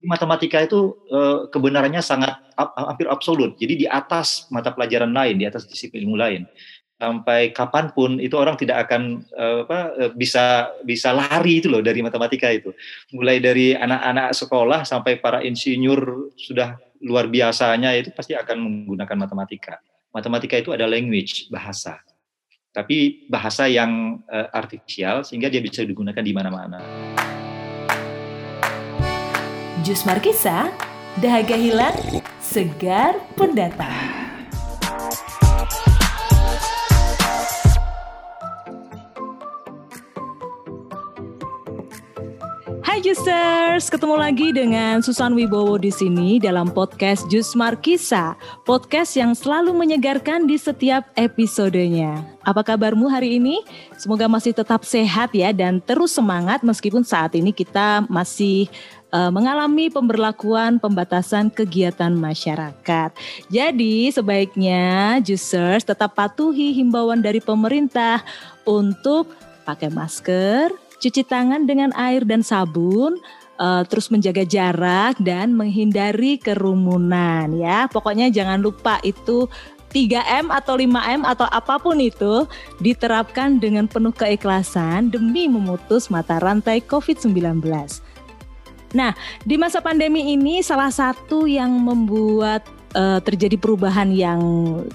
matematika itu uh, kebenarannya sangat hampir absolut. Jadi di atas mata pelajaran lain, di atas disiplin ilmu lain. Sampai kapan pun itu orang tidak akan uh, apa, uh, bisa bisa lari itu loh dari matematika itu. Mulai dari anak-anak sekolah sampai para insinyur sudah luar biasanya itu pasti akan menggunakan matematika. Matematika itu ada language, bahasa. Tapi bahasa yang uh, artifisial sehingga dia bisa digunakan di mana-mana. Jus Markisa, dahaga hilang, segar pendatang. Hai Jusers, ketemu lagi dengan Susan Wibowo di sini dalam podcast Jus Markisa, podcast yang selalu menyegarkan di setiap episodenya. Apa kabarmu hari ini? Semoga masih tetap sehat ya dan terus semangat meskipun saat ini kita masih uh, mengalami pemberlakuan pembatasan kegiatan masyarakat. Jadi sebaiknya juicers tetap patuhi himbauan dari pemerintah untuk pakai masker, cuci tangan dengan air dan sabun, uh, terus menjaga jarak dan menghindari kerumunan ya. Pokoknya jangan lupa itu 3M atau 5M atau apa pun itu diterapkan dengan penuh keikhlasan demi memutus mata rantai COVID-19. Nah, di masa pandemi ini salah satu yang membuat uh, terjadi perubahan yang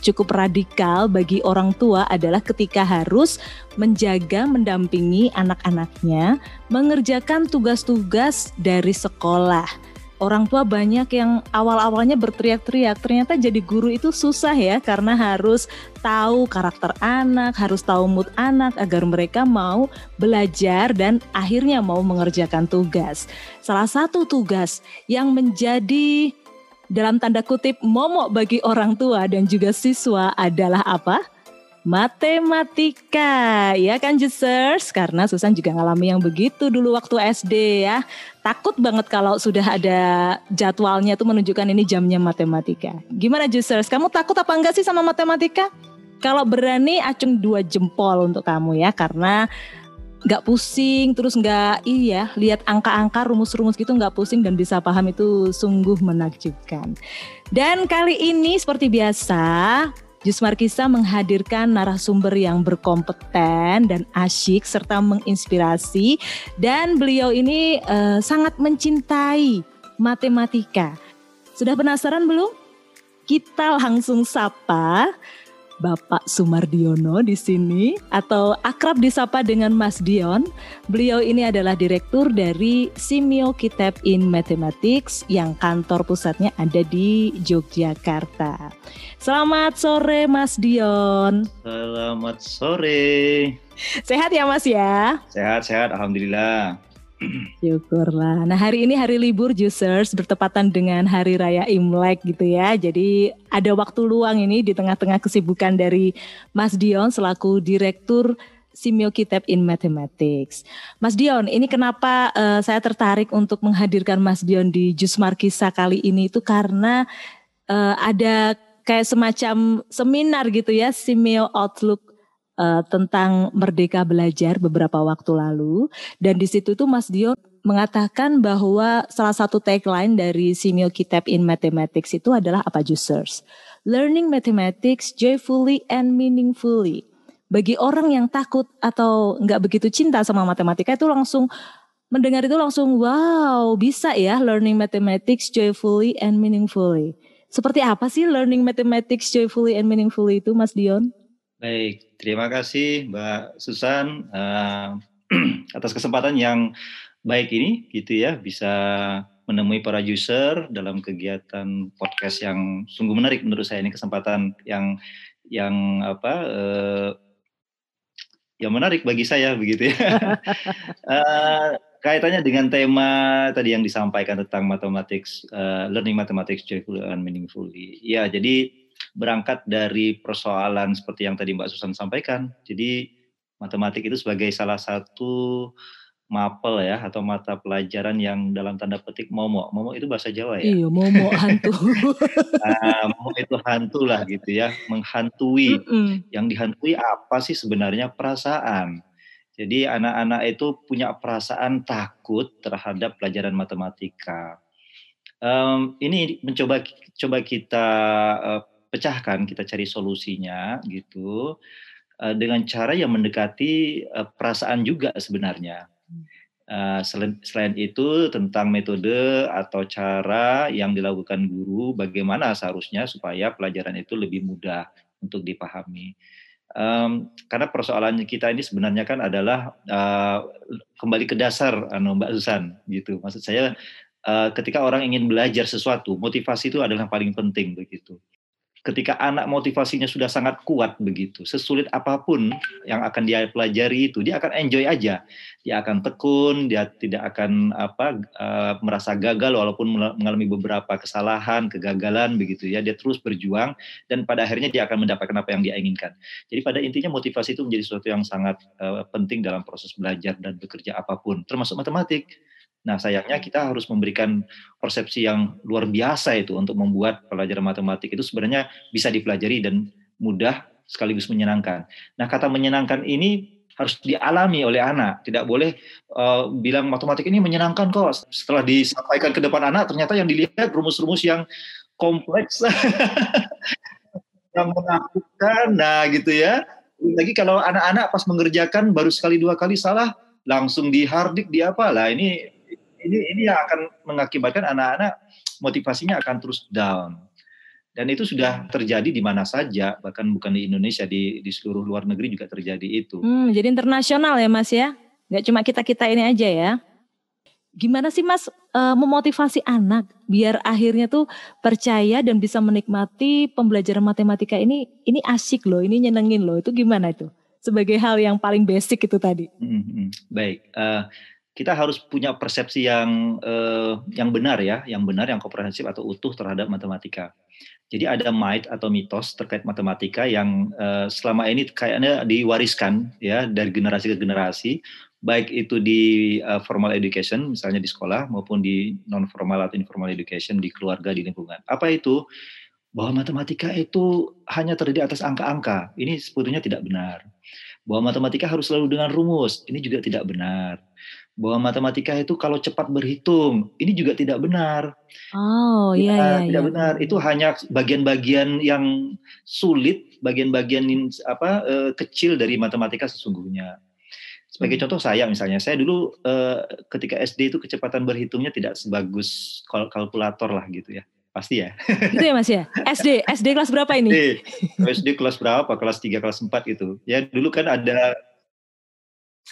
cukup radikal bagi orang tua adalah ketika harus menjaga, mendampingi anak-anaknya mengerjakan tugas-tugas dari sekolah orang tua banyak yang awal-awalnya berteriak-teriak. Ternyata jadi guru itu susah ya karena harus tahu karakter anak, harus tahu mood anak agar mereka mau belajar dan akhirnya mau mengerjakan tugas. Salah satu tugas yang menjadi dalam tanda kutip momok bagi orang tua dan juga siswa adalah apa? Matematika. Ya kan Jusers karena Susan juga ngalami yang begitu dulu waktu SD ya. Takut banget kalau sudah ada jadwalnya tuh menunjukkan ini jamnya matematika. Gimana Jusers kamu takut apa enggak sih sama matematika? Kalau berani acung dua jempol untuk kamu ya. Karena nggak pusing terus nggak iya lihat angka-angka rumus-rumus gitu nggak pusing dan bisa paham itu sungguh menakjubkan. Dan kali ini seperti biasa Jus Markisa menghadirkan narasumber yang berkompeten dan asyik serta menginspirasi dan beliau ini uh, sangat mencintai matematika. Sudah penasaran belum? Kita langsung sapa Bapak Sumardiono di sini atau akrab disapa dengan Mas Dion. Beliau ini adalah direktur dari Simio Kitab in Mathematics yang kantor pusatnya ada di Yogyakarta. Selamat sore Mas Dion. Selamat sore. Sehat ya Mas ya? Sehat, sehat. Alhamdulillah. Syukurlah. Nah hari ini hari libur Juicers bertepatan dengan Hari Raya Imlek gitu ya. Jadi ada waktu luang ini di tengah-tengah kesibukan dari Mas Dion selaku Direktur Simio Kitab in Mathematics. Mas Dion, ini kenapa uh, saya tertarik untuk menghadirkan Mas Dion di Jus Markisa kali ini itu karena uh, ada kayak semacam seminar gitu ya, Simio Outlook uh, tentang Merdeka Belajar beberapa waktu lalu dan di situ tuh Mas Dio mengatakan bahwa salah satu tagline dari Simio Kitab in Mathematics itu adalah apa users Learning mathematics joyfully and meaningfully. Bagi orang yang takut atau nggak begitu cinta sama matematika itu langsung mendengar itu langsung wow bisa ya learning mathematics joyfully and meaningfully. Seperti apa sih learning mathematics joyfully and meaningfully itu Mas Dion? Baik, terima kasih Mbak Susan uh, atas kesempatan yang baik ini gitu ya bisa menemui para user dalam kegiatan podcast yang sungguh menarik menurut saya ini kesempatan yang yang apa uh, yang menarik bagi saya begitu ya. uh, kaitannya dengan tema tadi yang disampaikan tentang mathematics, uh, learning mathematics joyfully and meaningfully. Ya, jadi berangkat dari persoalan seperti yang tadi Mbak Susan sampaikan. Jadi matematik itu sebagai salah satu mapel ya atau mata pelajaran yang dalam tanda petik momo. Momo itu bahasa Jawa ya. Iya, momo hantu. nah, momo itu hantu lah gitu ya, menghantui. Mm -mm. Yang dihantui apa sih sebenarnya perasaan. Jadi anak-anak itu punya perasaan takut terhadap pelajaran matematika. Um, ini mencoba coba kita uh, pecahkan, kita cari solusinya gitu uh, dengan cara yang mendekati uh, perasaan juga sebenarnya. Uh, selain, itu tentang metode atau cara yang dilakukan guru, bagaimana seharusnya supaya pelajaran itu lebih mudah untuk dipahami. Um, karena persoalan kita ini sebenarnya kan adalah uh, kembali ke dasar, anu Mbak Susan, gitu. Maksud saya uh, ketika orang ingin belajar sesuatu, motivasi itu adalah yang paling penting begitu ketika anak motivasinya sudah sangat kuat begitu, sesulit apa pun yang akan dia pelajari itu, dia akan enjoy aja. Dia akan tekun, dia tidak akan apa uh, merasa gagal walaupun mengalami beberapa kesalahan, kegagalan begitu ya. Dia terus berjuang dan pada akhirnya dia akan mendapatkan apa yang dia inginkan. Jadi pada intinya motivasi itu menjadi sesuatu yang sangat uh, penting dalam proses belajar dan bekerja apa pun, termasuk matematik Nah, sayangnya kita harus memberikan persepsi yang luar biasa itu untuk membuat pelajaran matematik itu sebenarnya bisa dipelajari dan mudah sekaligus menyenangkan. Nah, kata menyenangkan ini harus dialami oleh anak. Tidak boleh uh, bilang matematik ini menyenangkan kok. Setelah disampaikan ke depan anak, ternyata yang dilihat rumus-rumus yang kompleks, yang menakutkan. Nah, gitu ya. Lagi kalau anak-anak pas mengerjakan baru sekali dua kali salah, langsung di hardik di apa lah ini ini ini yang akan mengakibatkan anak-anak motivasinya akan terus down. Dan itu sudah terjadi di mana saja, bahkan bukan di Indonesia, di di seluruh luar negeri juga terjadi itu. Hmm, jadi internasional ya Mas ya? Gak cuma kita-kita ini aja ya? Gimana sih Mas e, memotivasi anak biar akhirnya tuh percaya dan bisa menikmati pembelajaran matematika ini, ini asik loh, ini nyenengin loh, itu gimana itu? Sebagai hal yang paling basic itu tadi. Hmm, hmm. Baik, uh, kita harus punya persepsi yang uh, yang benar ya, yang benar, yang komprehensif atau utuh terhadap matematika. Jadi ada might atau mitos terkait matematika yang uh, selama ini kayaknya diwariskan ya dari generasi ke generasi, baik itu di uh, formal education misalnya di sekolah maupun di non formal atau informal education di keluarga di lingkungan. Apa itu? Bahwa matematika itu hanya terdiri atas angka-angka. Ini sebetulnya tidak benar. Bahwa matematika harus selalu dengan rumus. Ini juga tidak benar bahwa matematika itu kalau cepat berhitung ini juga tidak benar. Oh iya ya, tidak ya. benar. Itu hanya bagian-bagian yang sulit, bagian-bagian apa uh, kecil dari matematika sesungguhnya. Sebagai hmm. contoh saya misalnya, saya dulu uh, ketika SD itu kecepatan berhitungnya tidak sebagus kal kalkulator lah gitu ya. Pasti ya. Itu ya Mas ya? SD, SD kelas berapa ini? SD, SD kelas berapa? Kelas 3, kelas 4 gitu. Ya dulu kan ada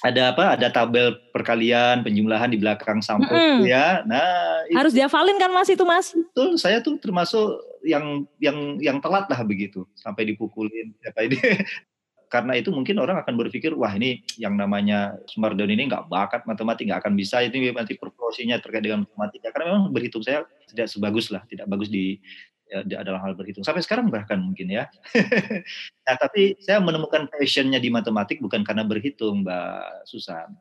ada apa? Ada tabel perkalian, penjumlahan di belakang sampul mm -hmm. ya. Nah, harus itu, diafalin kan Mas itu Mas? Betul, saya tuh termasuk yang yang yang telat lah begitu sampai dipukulin apa ini. Karena itu mungkin orang akan berpikir, wah ini yang namanya Sumardono ini nggak bakat matematik, nggak akan bisa itu nanti proporsinya terkait dengan matematika. Karena memang berhitung saya tidak sebagus lah, tidak bagus di ya, adalah hal berhitung. Sampai sekarang bahkan mungkin ya. nah, tapi saya menemukan passionnya di matematik bukan karena berhitung, Mbak Susan.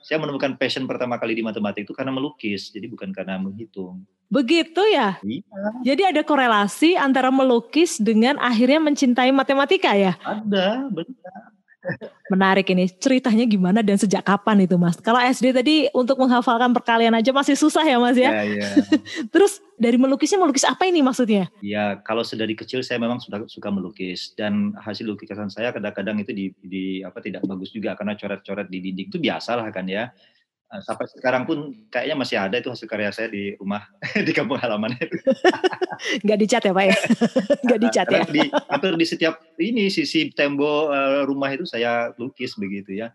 Saya menemukan passion pertama kali di matematik itu karena melukis, jadi bukan karena menghitung. Begitu ya? Iya. Jadi ada korelasi antara melukis dengan akhirnya mencintai matematika ya? Ada, benar. Menarik ini. Ceritanya gimana dan sejak kapan itu Mas? Kalau SD tadi untuk menghafalkan perkalian aja masih susah ya Mas ya? Iya, iya. Terus dari melukisnya melukis apa ini maksudnya? Ya, kalau sedari kecil saya memang sudah suka melukis dan hasil lukisan saya kadang-kadang itu di, di apa tidak bagus juga karena coret-coret di dinding itu biasa lah kan ya. Nah, sampai sekarang pun kayaknya masih ada itu hasil karya saya di rumah di kampung halaman itu. Nggak dicat ya Pak ya? Nggak dicat ya? Di, hampir di setiap ini sisi tembok uh, rumah itu saya lukis begitu ya.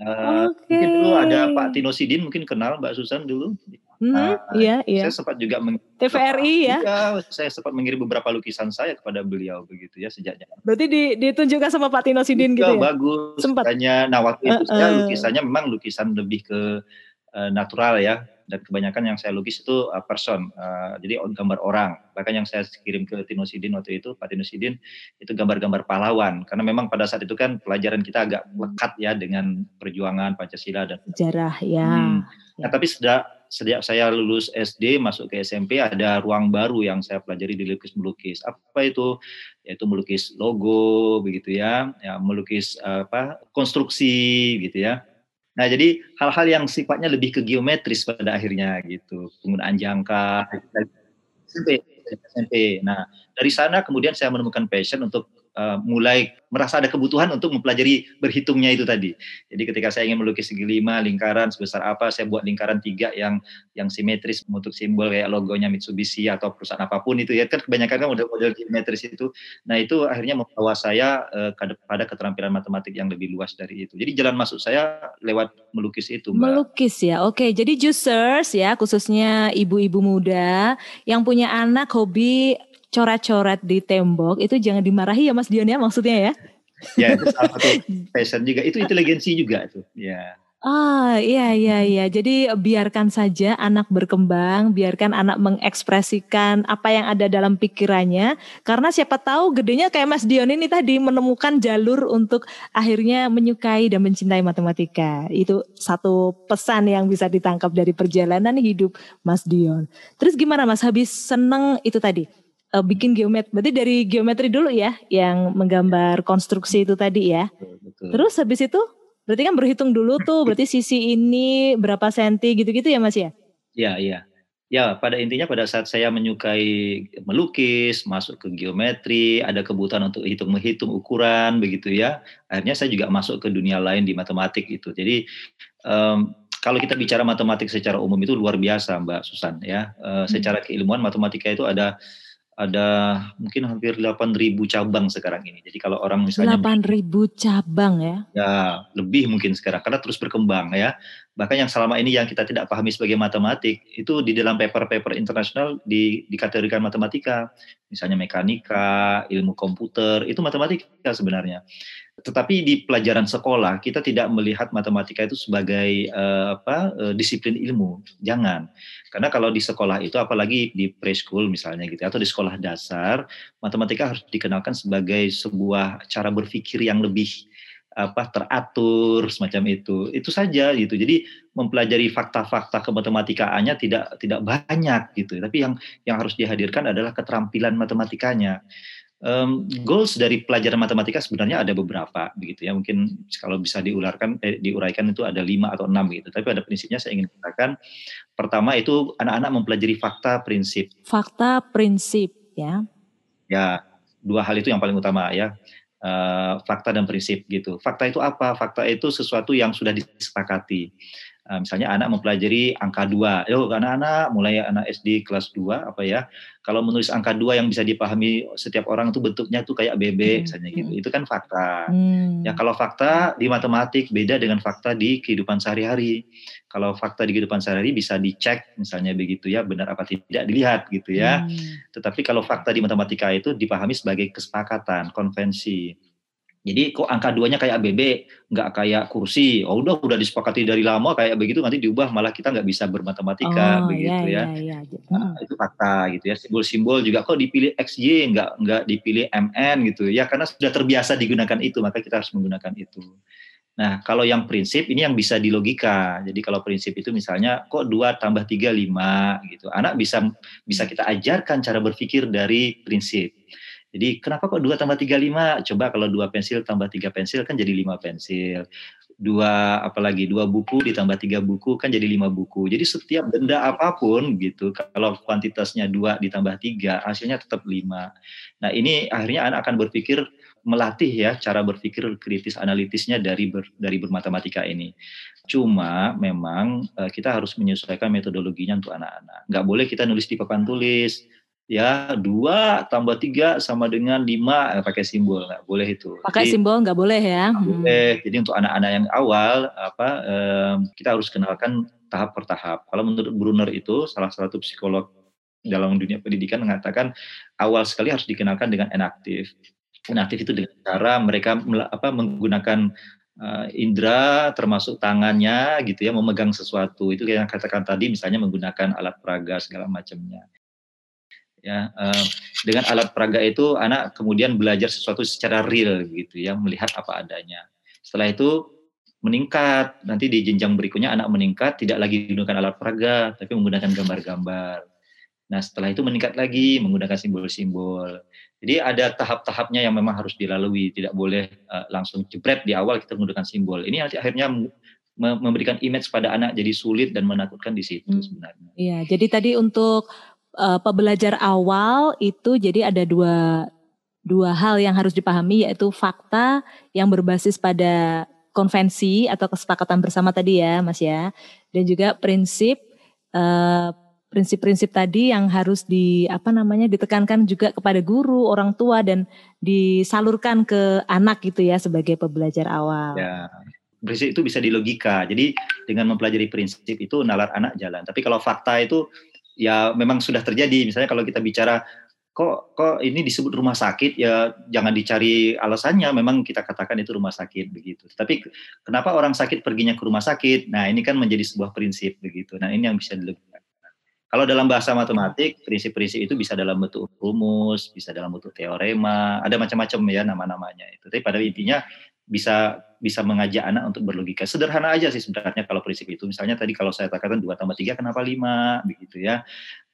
Uh, okay. Mungkin dulu ada Pak Tino Sidin mungkin kenal Mbak Susan dulu. Hmm, nah, iya, iya. Saya sempat juga TVRI ya. Iya, saya sempat mengirim beberapa lukisan saya kepada beliau begitu ya sejaknya. Berarti di, ditunjukkan sama Pak Tino Sidin gitu ya? bagus. Sempat. Hanya, nah waktu itu uh, uh. saya lukisannya memang lukisan lebih ke uh, natural ya. Dan kebanyakan yang saya lukis itu uh, person, uh, jadi gambar orang. Bahkan yang saya kirim ke Tino Sidin waktu itu, Pak Tino Sidin, itu gambar-gambar pahlawan. Karena memang pada saat itu kan pelajaran kita agak lekat ya dengan perjuangan Pancasila dan sejarah ya. Hmm. Nah, tapi sudah sejak saya lulus SD masuk ke SMP ada ruang baru yang saya pelajari di lukis melukis. Apa itu? Yaitu melukis logo begitu ya, ya melukis apa konstruksi gitu ya. Nah, jadi hal-hal yang sifatnya lebih ke geometris pada akhirnya gitu. Penggunaan jangka SMP, SMP. Nah, dari sana kemudian saya menemukan passion untuk uh, mulai merasa ada kebutuhan untuk mempelajari berhitungnya itu tadi. Jadi ketika saya ingin melukis segi lima lingkaran sebesar apa, saya buat lingkaran tiga yang yang simetris untuk simbol kayak logonya Mitsubishi atau perusahaan apa pun itu ya kan kebanyakan kan model-model simetris itu. Nah itu akhirnya membawa saya uh, pada keterampilan matematik yang lebih luas dari itu. Jadi jalan masuk saya lewat melukis itu. Mbak. Melukis ya, oke. Jadi juicers ya khususnya ibu-ibu muda yang punya anak hobi coret-coret di tembok itu jangan dimarahi ya Mas Dion ya maksudnya ya. Ya itu salah satu passion juga. Itu inteligensi juga itu. Ya. Ah iya iya iya. Jadi biarkan saja anak berkembang, biarkan anak mengekspresikan apa yang ada dalam pikirannya. Karena siapa tahu gedenya kayak Mas Dion ini tadi menemukan jalur untuk akhirnya menyukai dan mencintai matematika. Itu satu pesan yang bisa ditangkap dari perjalanan hidup Mas Dion. Terus gimana Mas habis seneng itu tadi? Uh, bikin geometri. Berarti dari geometri dulu ya yang menggambar konstruksi itu tadi ya. Betul, Terus habis itu berarti kan berhitung dulu tuh berarti sisi ini berapa senti gitu-gitu ya Mas ya? Iya, iya. Ya, pada intinya pada saat saya menyukai melukis, masuk ke geometri, ada kebutuhan untuk hitung menghitung ukuran begitu ya. Akhirnya saya juga masuk ke dunia lain di matematik itu. Jadi um, kalau kita bicara matematik secara umum itu luar biasa Mbak Susan ya. Uh, secara keilmuan matematika itu ada ada mungkin hampir 8.000 cabang sekarang ini. Jadi kalau orang misalnya 8.000 cabang ya. Ya, lebih mungkin sekarang karena terus berkembang ya. Bahkan yang selama ini yang kita tidak pahami sebagai matematik itu di dalam paper-paper internasional di dikategorikan matematika. Misalnya mekanika, ilmu komputer, itu matematika sebenarnya. Tetapi di pelajaran sekolah kita tidak melihat matematika itu sebagai uh, apa uh, disiplin ilmu. Jangan. Karena kalau di sekolah itu apalagi di preschool misalnya gitu atau di sekolah dasar, matematika harus dikenalkan sebagai sebuah cara berpikir yang lebih apa teratur semacam itu itu saja gitu jadi mempelajari fakta-fakta kematamatikaannya tidak tidak banyak gitu tapi yang yang harus dihadirkan adalah keterampilan matematikanya um, goals dari pelajaran matematika sebenarnya ada beberapa begitu ya. Mungkin kalau bisa diularkan eh, diuraikan itu ada lima atau enam gitu. Tapi ada prinsipnya saya ingin katakan pertama itu anak-anak mempelajari fakta prinsip. Fakta prinsip ya. Ya dua hal itu yang paling utama ya. Uh, fakta dan prinsip gitu. Fakta itu apa? Fakta itu sesuatu yang sudah disepakati misalnya anak mempelajari angka dua, yo anak-anak mulai anak SD kelas 2 apa ya, kalau menulis angka dua yang bisa dipahami setiap orang itu bentuknya tuh kayak bebek hmm. misalnya gitu, itu kan fakta. Hmm. Ya kalau fakta di matematik beda dengan fakta di kehidupan sehari-hari. Kalau fakta di kehidupan sehari-hari bisa dicek misalnya begitu ya, benar apa tidak dilihat gitu ya. Hmm. Tetapi kalau fakta di matematika itu dipahami sebagai kesepakatan, konvensi. Jadi kok angka duanya kayak BB, nggak kayak kursi. Oh udah udah disepakati dari lama kayak begitu nanti diubah malah kita nggak bisa bermatematika oh, begitu iya, ya. ya. ya. Nah, itu fakta gitu ya. Simbol-simbol juga kok dipilih XY nggak nggak dipilih MN gitu ya karena sudah terbiasa digunakan itu maka kita harus menggunakan itu. Nah, kalau yang prinsip ini yang bisa dilogika. Jadi kalau prinsip itu misalnya kok 2 tambah 3 5 gitu. Anak bisa bisa kita ajarkan cara berpikir dari prinsip. Jadi kenapa kok 2 tambah 3 5? Coba kalau 2 pensil tambah 3 pensil kan jadi 5 pensil. Dua apalagi dua buku ditambah tiga buku kan jadi lima buku. Jadi setiap benda apa pun gitu kalau kuantitasnya dua ditambah tiga hasilnya tetap lima. Nah ini akhirnya anak akan berpikir melatih ya cara berpikir kritis analitisnya dari ber, dari bermatematika ini. Cuma memang eh, kita harus menyesuaikan metodologinya untuk anak-anak. Nggak boleh kita nulis di papan tulis ya dua tambah tiga sama dengan lima. Eh, pakai simbol. Nggak boleh itu. Pakai simbol nggak boleh ya? boleh. Jadi untuk anak-anak yang awal apa eh, kita harus kenalkan tahap per tahap. Kalau menurut Brunner itu salah satu psikolog dalam dunia pendidikan mengatakan awal sekali harus dikenalkan dengan enaktif enaktif itu dengan cara mereka apa menggunakan uh, indera termasuk tangannya gitu ya memegang sesuatu. Itu yang katakan tadi misalnya menggunakan alat peraga segala macamnya ya uh, dengan alat peraga itu anak kemudian belajar sesuatu secara real gitu ya melihat apa adanya setelah itu meningkat nanti di jenjang berikutnya anak meningkat tidak lagi menggunakan alat peraga tapi menggunakan gambar-gambar nah setelah itu meningkat lagi menggunakan simbol-simbol jadi ada tahap-tahapnya yang memang harus dilalui tidak boleh uh, langsung jebret di awal kita menggunakan simbol ini nanti akhirnya memberikan image pada anak jadi sulit dan menakutkan di situ hmm. sebenarnya. Iya, jadi tadi untuk uh, pembelajar awal itu jadi ada dua dua hal yang harus dipahami yaitu fakta yang berbasis pada konvensi atau kesepakatan bersama tadi ya, Mas ya, dan juga prinsip uh, prinsip-prinsip tadi yang harus di apa namanya ditekankan juga kepada guru, orang tua dan disalurkan ke anak gitu ya sebagai pembelajar awal. Ya. Prinsip itu bisa dilogika. Jadi dengan mempelajari prinsip itu nalar anak jalan. Tapi kalau fakta itu ya memang sudah terjadi. Misalnya kalau kita bicara kok kok ini disebut rumah sakit? Ya jangan dicari alasannya memang kita katakan itu rumah sakit begitu. Tapi kenapa orang sakit perginya ke rumah sakit? Nah ini kan menjadi sebuah prinsip begitu. Nah ini yang bisa dilakukan. Kalau dalam bahasa matematik, prinsip-prinsip itu bisa dalam bentuk rumus, bisa dalam bentuk teorema, ada macam-macam ya nama-namanya itu. Tapi pada intinya bisa bisa mengajak anak untuk berlogika. Sederhana aja sih sebenarnya kalau prinsip itu. Misalnya tadi kalau saya katakan 2 tambah 3 kenapa 5 begitu ya.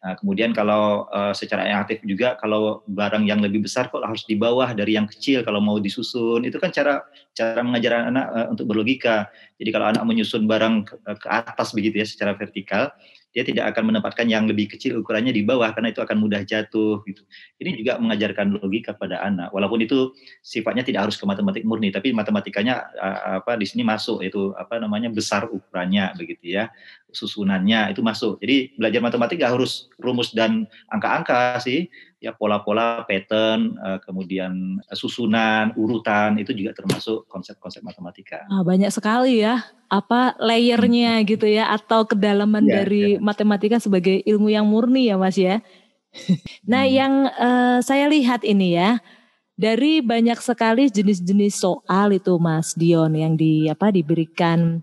Nah, kemudian kalau uh, secara aktif juga kalau barang yang lebih besar kok harus di bawah dari yang kecil kalau mau disusun. Itu kan cara cara mengajar anak uh, untuk berlogika. Jadi kalau anak menyusun barang ke, ke atas begitu ya secara vertikal, dia tidak akan menempatkan yang lebih kecil ukurannya di bawah karena itu akan mudah jatuh gitu. Ini juga mengajarkan logika pada anak. Walaupun itu sifatnya tidak harus ke matematik murni, tapi matematikanya apa di sini masuk itu apa namanya besar ukurannya begitu ya. Susunannya itu masuk. Jadi belajar matematik gak harus rumus dan angka-angka sih ya pola-pola pattern uh, kemudian uh, susunan urutan itu juga termasuk konsep-konsep matematika. Ah, banyak sekali ya apa layernya hmm. gitu ya atau kedalaman ya, dari ya. matematika sebagai ilmu yang murni ya Mas ya. nah hmm. yang uh, saya lihat ini ya dari banyak sekali jenis-jenis soal itu Mas Dion yang di apa diberikan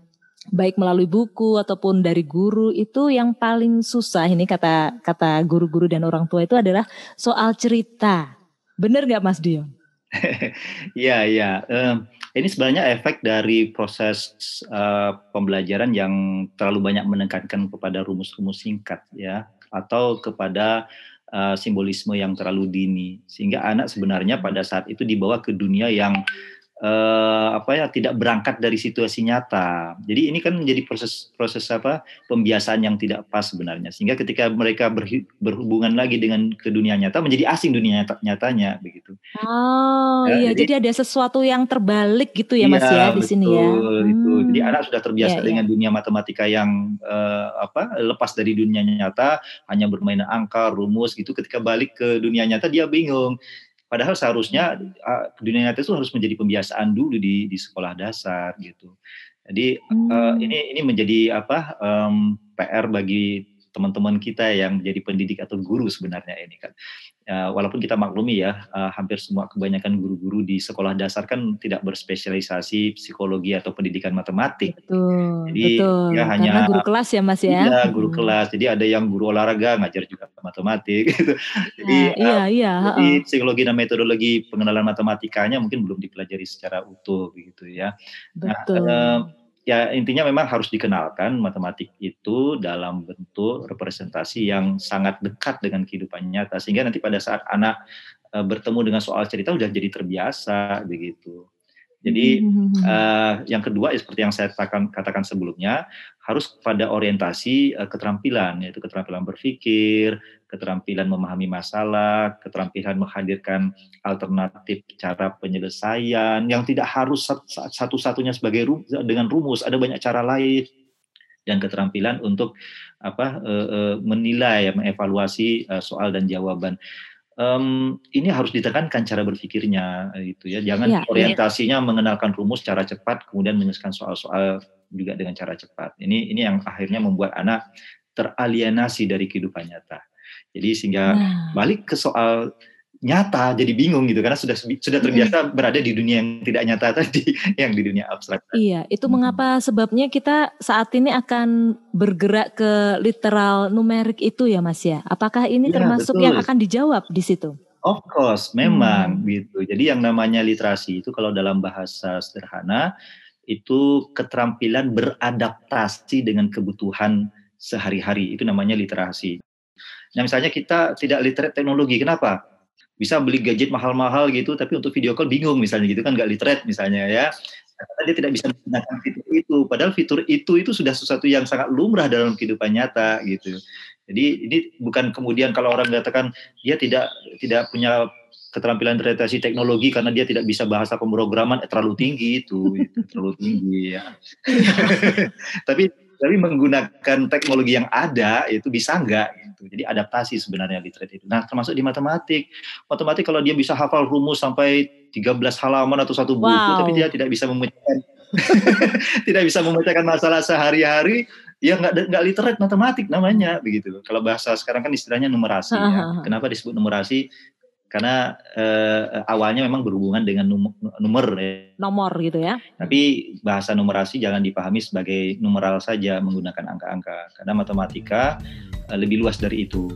baik melalui buku ataupun dari guru itu yang paling susah ini kata kata guru-guru dan orang tua itu adalah soal cerita. Benar nggak Mas Dion? Iya iya. Uh, ini sebenarnya efek dari proses uh, pembelajaran yang terlalu banyak menekankan kepada rumus-rumus singkat ya atau kepada uh, simbolisme yang terlalu dini sehingga anak sebenarnya pada saat itu dibawa ke dunia yang uh, apa ya tidak berangkat dari situasi nyata. Jadi ini kan menjadi proses proses apa pembiasaan yang tidak pas sebenarnya. Sehingga ketika mereka berhubungan lagi dengan ke dunia nyata menjadi asing dunia nyata, nyatanya begitu. Oh ya, iya jadi, jadi ada sesuatu yang terbalik gitu ya iya, Mas ya di betul, sini ya. Itu. Hmm. Jadi anak sudah terbiasa ya, dengan ya. dunia matematika yang uh, apa lepas dari dunia nyata hanya bermain angka, rumus gitu ketika balik ke dunia nyata dia bingung Padahal seharusnya uh, dunia nyata itu harus menjadi pembiasaan dulu di di sekolah dasar gitu. Jadi hmm. uh, ini ini menjadi apa um, PR bagi teman-teman kita yang menjadi pendidik atau guru sebenarnya ini kan. Uh, walaupun kita maklumi ya, uh, hampir semua kebanyakan guru-guru di sekolah dasar kan tidak berspesialisasi psikologi atau pendidikan matematik. Betul. Jadi betul. ya hanya Karena guru kelas ya Mas ya. Iya, guru hmm. kelas. Jadi ada yang guru olahraga ngajar juga matematik gitu. Jadi nah, iya, uh, iya, jadi psikologi dan metodologi pengenalan matematikanya mungkin belum dipelajari secara utuh begitu ya. Nah, betul. Nah, uh, ya intinya memang harus dikenalkan matematik itu dalam bentuk representasi yang sangat dekat dengan kehidupan nyata sehingga nanti pada saat anak uh, bertemu dengan soal cerita sudah jadi terbiasa begitu. Jadi uh, yang kedua ya seperti yang saya katakan, katakan sebelumnya harus pada orientasi uh, keterampilan yaitu keterampilan berpikir, keterampilan memahami masalah, keterampilan menghadirkan alternatif cara penyelesaian yang tidak harus satu-satunya sebagai dengan rumus, ada banyak cara lain. Dan keterampilan untuk apa uh, uh, menilai, mengevaluasi uh, soal dan jawaban. Um, ini harus ditekankan cara berpikirnya itu ya. Jangan ya, orientasinya ya. mengenalkan rumus secara cepat kemudian menyelesaikan soal-soal juga dengan cara cepat. Ini ini yang akhirnya membuat anak teralienasi dari kehidupan nyata jadi sehingga nah. balik ke soal nyata jadi bingung gitu karena sudah sudah terbiasa hmm. berada di dunia yang tidak nyata tadi yang di dunia abstrak. Iya, itu hmm. mengapa sebabnya kita saat ini akan bergerak ke literal numerik itu ya Mas ya. Apakah ini ya, termasuk betul. yang akan dijawab di situ? Of course, memang hmm. gitu. Jadi yang namanya literasi itu kalau dalam bahasa sederhana itu keterampilan beradaptasi dengan kebutuhan sehari-hari. Itu namanya literasi. Nah, misalnya kita tidak literate teknologi, kenapa? bisa beli gadget mahal-mahal gitu tapi untuk video call bingung misalnya gitu kan nggak literate misalnya ya karena dia tidak bisa menggunakan fitur itu. Padahal fitur itu itu sudah sesuatu yang sangat lumrah dalam kehidupan nyata gitu. Jadi ini bukan kemudian kalau orang mengatakan dia tidak tidak punya keterampilan interpretasi teknologi karena dia tidak bisa bahasa pemrograman eh, terlalu tinggi itu, itu terlalu tinggi ya. tapi tapi menggunakan teknologi yang ada itu bisa enggak gitu. Jadi adaptasi sebenarnya literate itu. Nah, termasuk di matematik. Matematik kalau dia bisa hafal rumus sampai 13 halaman atau satu buku wow. tapi dia tidak bisa memecahkan tidak bisa memecahkan masalah sehari-hari ya nggak nggak literate matematik namanya begitu kalau bahasa sekarang kan istilahnya numerasi ya. kenapa disebut numerasi karena eh, awalnya memang berhubungan dengan nomor, nomor ya. nomor gitu ya. Tapi bahasa numerasi jangan dipahami sebagai numeral saja menggunakan angka-angka karena matematika eh, lebih luas dari itu.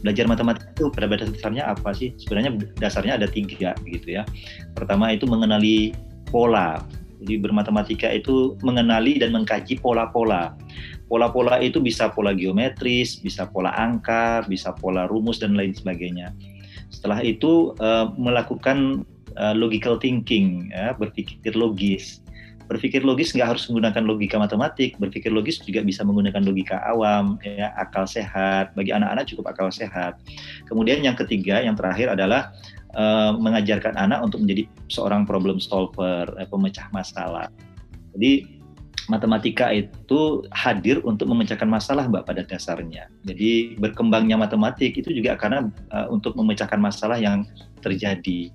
Belajar matematika itu pada dasarnya apa sih? Sebenarnya dasarnya ada tiga gitu ya. Pertama itu mengenali pola jadi bermatematika itu mengenali dan mengkaji pola-pola. Pola-pola itu bisa pola geometris, bisa pola angka, bisa pola rumus dan lain sebagainya. Setelah itu uh, melakukan uh, logical thinking, ya, berpikir logis. Berpikir logis nggak harus menggunakan logika matematik, berpikir logis juga bisa menggunakan logika awam, ya, akal sehat. Bagi anak-anak cukup akal sehat. Kemudian yang ketiga, yang terakhir adalah uh, mengajarkan anak untuk menjadi seorang problem solver, eh, pemecah masalah. Jadi matematika itu hadir untuk memecahkan masalah mbak pada dasarnya. Jadi berkembangnya matematik itu juga karena uh, untuk memecahkan masalah yang terjadi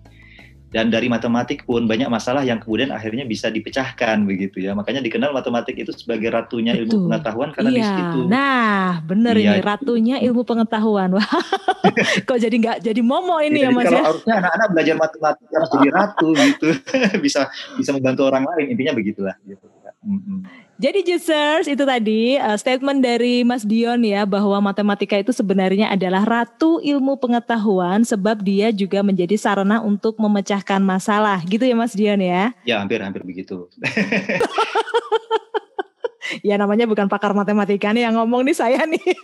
dan dari matematik pun banyak masalah yang kemudian akhirnya bisa dipecahkan begitu ya makanya dikenal matematik itu sebagai ratunya Betul. ilmu pengetahuan karena iya. di situ nah benar iya. ini ratunya ilmu pengetahuan wah kok jadi nggak jadi momo ini ya, ya mas kalau ya harusnya anak-anak belajar matematik harus jadi ratu gitu bisa bisa membantu orang lain intinya begitulah gitu. Mm -hmm. Jadi Jusers itu tadi uh, statement dari Mas Dion ya bahwa matematika itu sebenarnya adalah ratu ilmu pengetahuan sebab dia juga menjadi sarana untuk memecahkan masalah. Gitu ya Mas Dion ya? Ya hampir-hampir begitu. ya namanya bukan pakar matematika nih yang ngomong nih saya nih.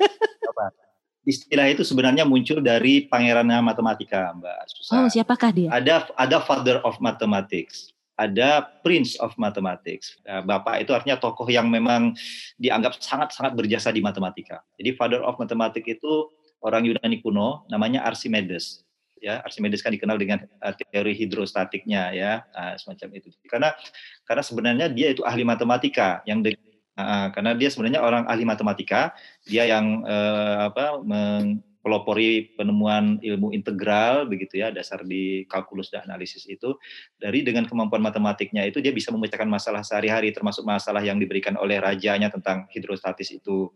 Istilah itu sebenarnya muncul dari pangerannya matematika Mbak Susan. Oh siapakah dia? Ada ada father of mathematics ada Prince of Mathematics. Nah, Bapak itu artinya tokoh yang memang dianggap sangat-sangat berjasa di matematika. Jadi Father of Mathematics itu orang Yunani kuno, namanya Archimedes. Ya, Archimedes kan dikenal dengan uh, teori hidrostatiknya ya, uh, semacam itu. Karena karena sebenarnya dia itu ahli matematika yang de, uh, karena dia sebenarnya orang ahli matematika, dia yang uh, apa pelopori penemuan ilmu integral begitu ya dasar di kalkulus dan analisis itu dari dengan kemampuan matematiknya itu dia bisa memecahkan masalah sehari-hari termasuk masalah yang diberikan oleh rajanya tentang hidrostatis itu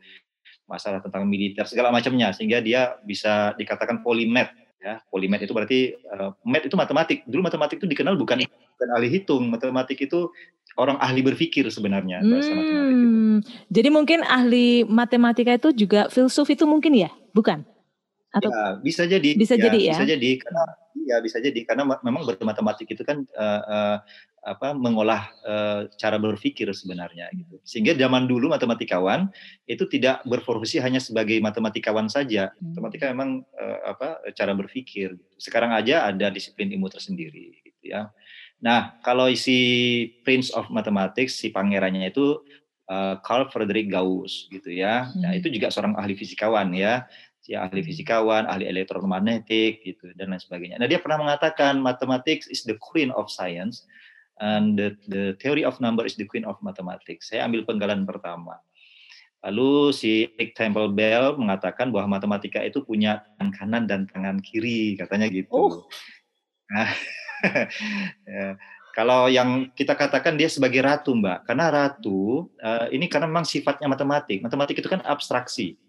masalah tentang militer segala macamnya sehingga dia bisa dikatakan polimet ya. Polimet itu berarti uh, met itu matematik. Dulu matematik itu dikenal bukan bukan ahli hitung matematik itu orang ahli berpikir sebenarnya hmm, jadi mungkin ahli matematika itu juga filsuf itu mungkin ya? Bukan atau ya, bisa jadi. bisa ya, jadi ya? bisa jadi karena ya bisa jadi. Karena memang bermatematik itu kan uh, uh, apa mengolah uh, cara berpikir sebenarnya gitu. Sehingga zaman dulu matematikawan itu tidak berprofesi hanya sebagai matematikawan saja. Hmm. matematika memang uh, apa cara berpikir sekarang aja ada disiplin ilmu tersendiri gitu ya. Nah kalau si Prince of Mathematics si pangerannya itu uh, Carl Friedrich Gauss gitu ya. Nah, hmm. nah itu juga seorang ahli fisikawan ya ya ahli fisikawan, ahli elektromagnetik gitu dan lain sebagainya. Nah dia pernah mengatakan mathematics is the queen of science and the, the theory of number is the queen of mathematics. Saya ambil penggalan pertama. Lalu si Rick Temple Bell mengatakan bahwa matematika itu punya tangan kanan dan tangan kiri, katanya gitu. Oh. Nah, ya. kalau yang kita katakan dia sebagai ratu, Mbak, karena ratu uh, ini karena memang sifatnya matematik. Matematik itu kan abstraksi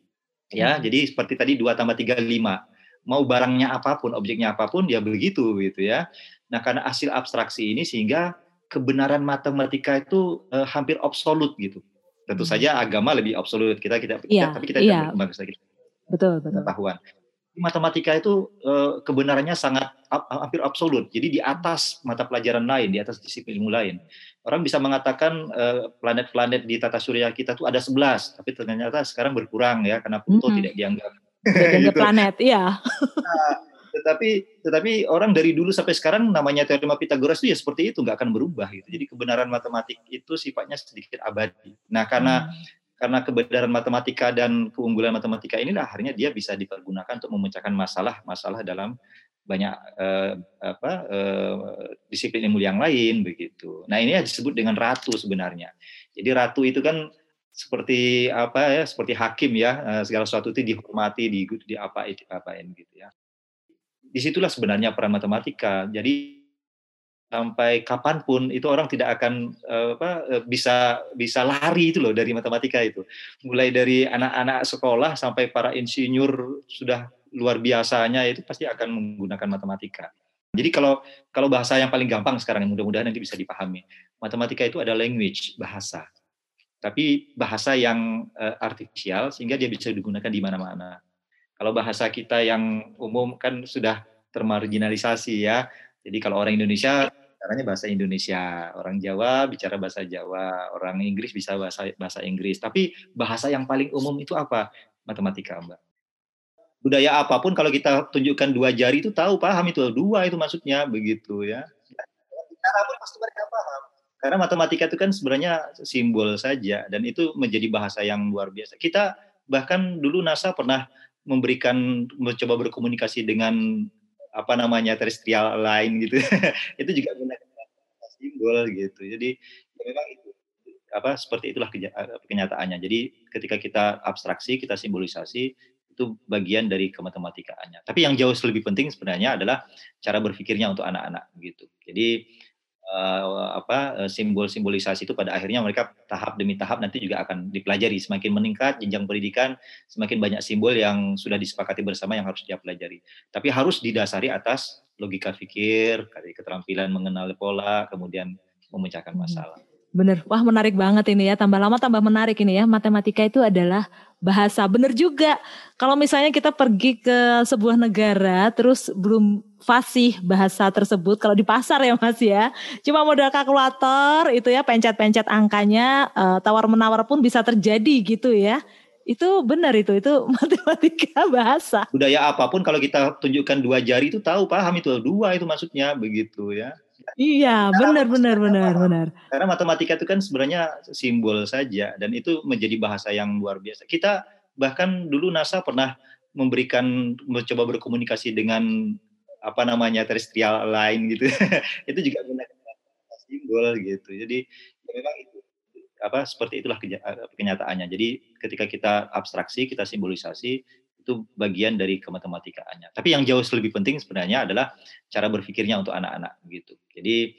ya hmm. jadi seperti tadi dua tambah tiga lima mau barangnya apa pun objeknya apa pun ya begitu gitu ya nah karena hasil abstraksi ini sehingga kebenaran matematika itu uh, hampir absolut gitu tentu hmm. saja agama lebih absolut kita kita, ya, tapi kita ya. tidak lagi betul betul pengetahuan matematika itu uh, kebenarannya sangat hampir absolut jadi di atas mata pelajaran lain di atas disiplin ilmu lain orang bisa mengatakan eh, planet-planet di tata surya kita tuh ada 11, tapi ternyata sekarang berkurang ya karena Pluto mm -hmm. tidak dianggap gitu. planet, iya. Nah, tetapi tetapi orang dari dulu sampai sekarang namanya teorema Pitagoras itu ya seperti itu nggak akan berubah gitu. Jadi kebenaran matematik itu sifatnya sedikit abadi. Nah karena hmm. Karena kebenaran matematika dan keunggulan matematika inilah akhirnya dia bisa dipergunakan untuk memecahkan masalah-masalah dalam banyak eh, apa eh, disiplin ilmu yang lain begitu. Nah ini disebut dengan ratu sebenarnya. Jadi ratu itu kan seperti apa ya seperti hakim ya eh, segala sesuatu itu dihormati di di apa itu apain gitu ya di situlah sebenarnya peran matematika. Jadi sampai kapan pun itu orang tidak akan uh, apa, uh, bisa bisa lari itu loh dari matematika itu. Mulai dari anak-anak sekolah sampai para insinyur sudah luar biasanya itu pasti akan menggunakan matematika. Jadi kalau kalau bahasa yang paling gampang sekarang mudah-mudahan nanti bisa dipahami. Matematika itu ada language, bahasa. Tapi bahasa yang uh, artifisial sehingga dia bisa digunakan di mana-mana. Kalau bahasa kita yang umum kan sudah termarginalisasi ya. Jadi kalau orang Indonesia caranya bahasa Indonesia, orang Jawa bicara bahasa Jawa, orang Inggris bisa bahasa bahasa Inggris. Tapi bahasa yang paling umum itu apa? Matematika, Mbak. Budaya apa pun kalau kita tunjukkan dua jari itu tahu paham itu dua itu maksudnya begitu ya. Cara pun pasti mereka paham. Karena matematika itu kan sebenarnya simbol saja dan itu menjadi bahasa yang luar biasa. Kita bahkan dulu NASA pernah memberikan mencoba berkomunikasi dengan apa namanya terestrial lain gitu itu juga simbol gitu. Jadi ya memang itu apa seperti itulah kenyataannya. Jadi ketika kita abstraksi kita simbolisasi itu bagian dari kemmatematikaannya tapi yang jauh lebih penting sebenarnya adalah cara berpikirnya untuk anak-anak gitu. Jadi uh, apa eh, simbol simbolisasi itu pada akhirnya mereka tahap demi tahap nanti juga akan dipelajari. Semakin meningkat jenjang pendidikan semakin banyak simbol yang sudah disepakati bersama yang harus dia pelajari. Tapi harus didasari atas logika pikir keterampilan mengenal pola kemudian memecahkan hmm. masalah Bener, wah menarik banget ini ya. Tambah lama tambah menarik ini ya. Matematika itu adalah bahasa. Bener juga. Kalau misalnya kita pergi ke sebuah negara, terus belum fasih bahasa tersebut. Kalau di pasar ya mas ya, cuma modal kalkulator itu ya, pencet-pencet angkanya, uh, tawar menawar pun bisa terjadi gitu ya. Itu benar itu, itu matematika bahasa. Budaya apa pun kalau kita tunjukkan dua jari itu tahu paham itu dua itu maksudnya begitu ya. Iya, benar benar benar benar. Karena matematika itu kan sebenarnya simbol saja dan itu menjadi bahasa yang luar biasa. Kita bahkan dulu NASA pernah memberikan mencoba berkomunikasi dengan apa namanya terestrial lain gitu. itu juga menggunakan simbol gitu. Jadi ya memang itu apa seperti itulah kenyataannya. Jadi ketika kita abstraksi, kita simbolisasi, itu bagian dari kemmatematikaannya. Tapi yang jauh lebih penting sebenarnya adalah cara berpikirnya untuk anak-anak gitu. Jadi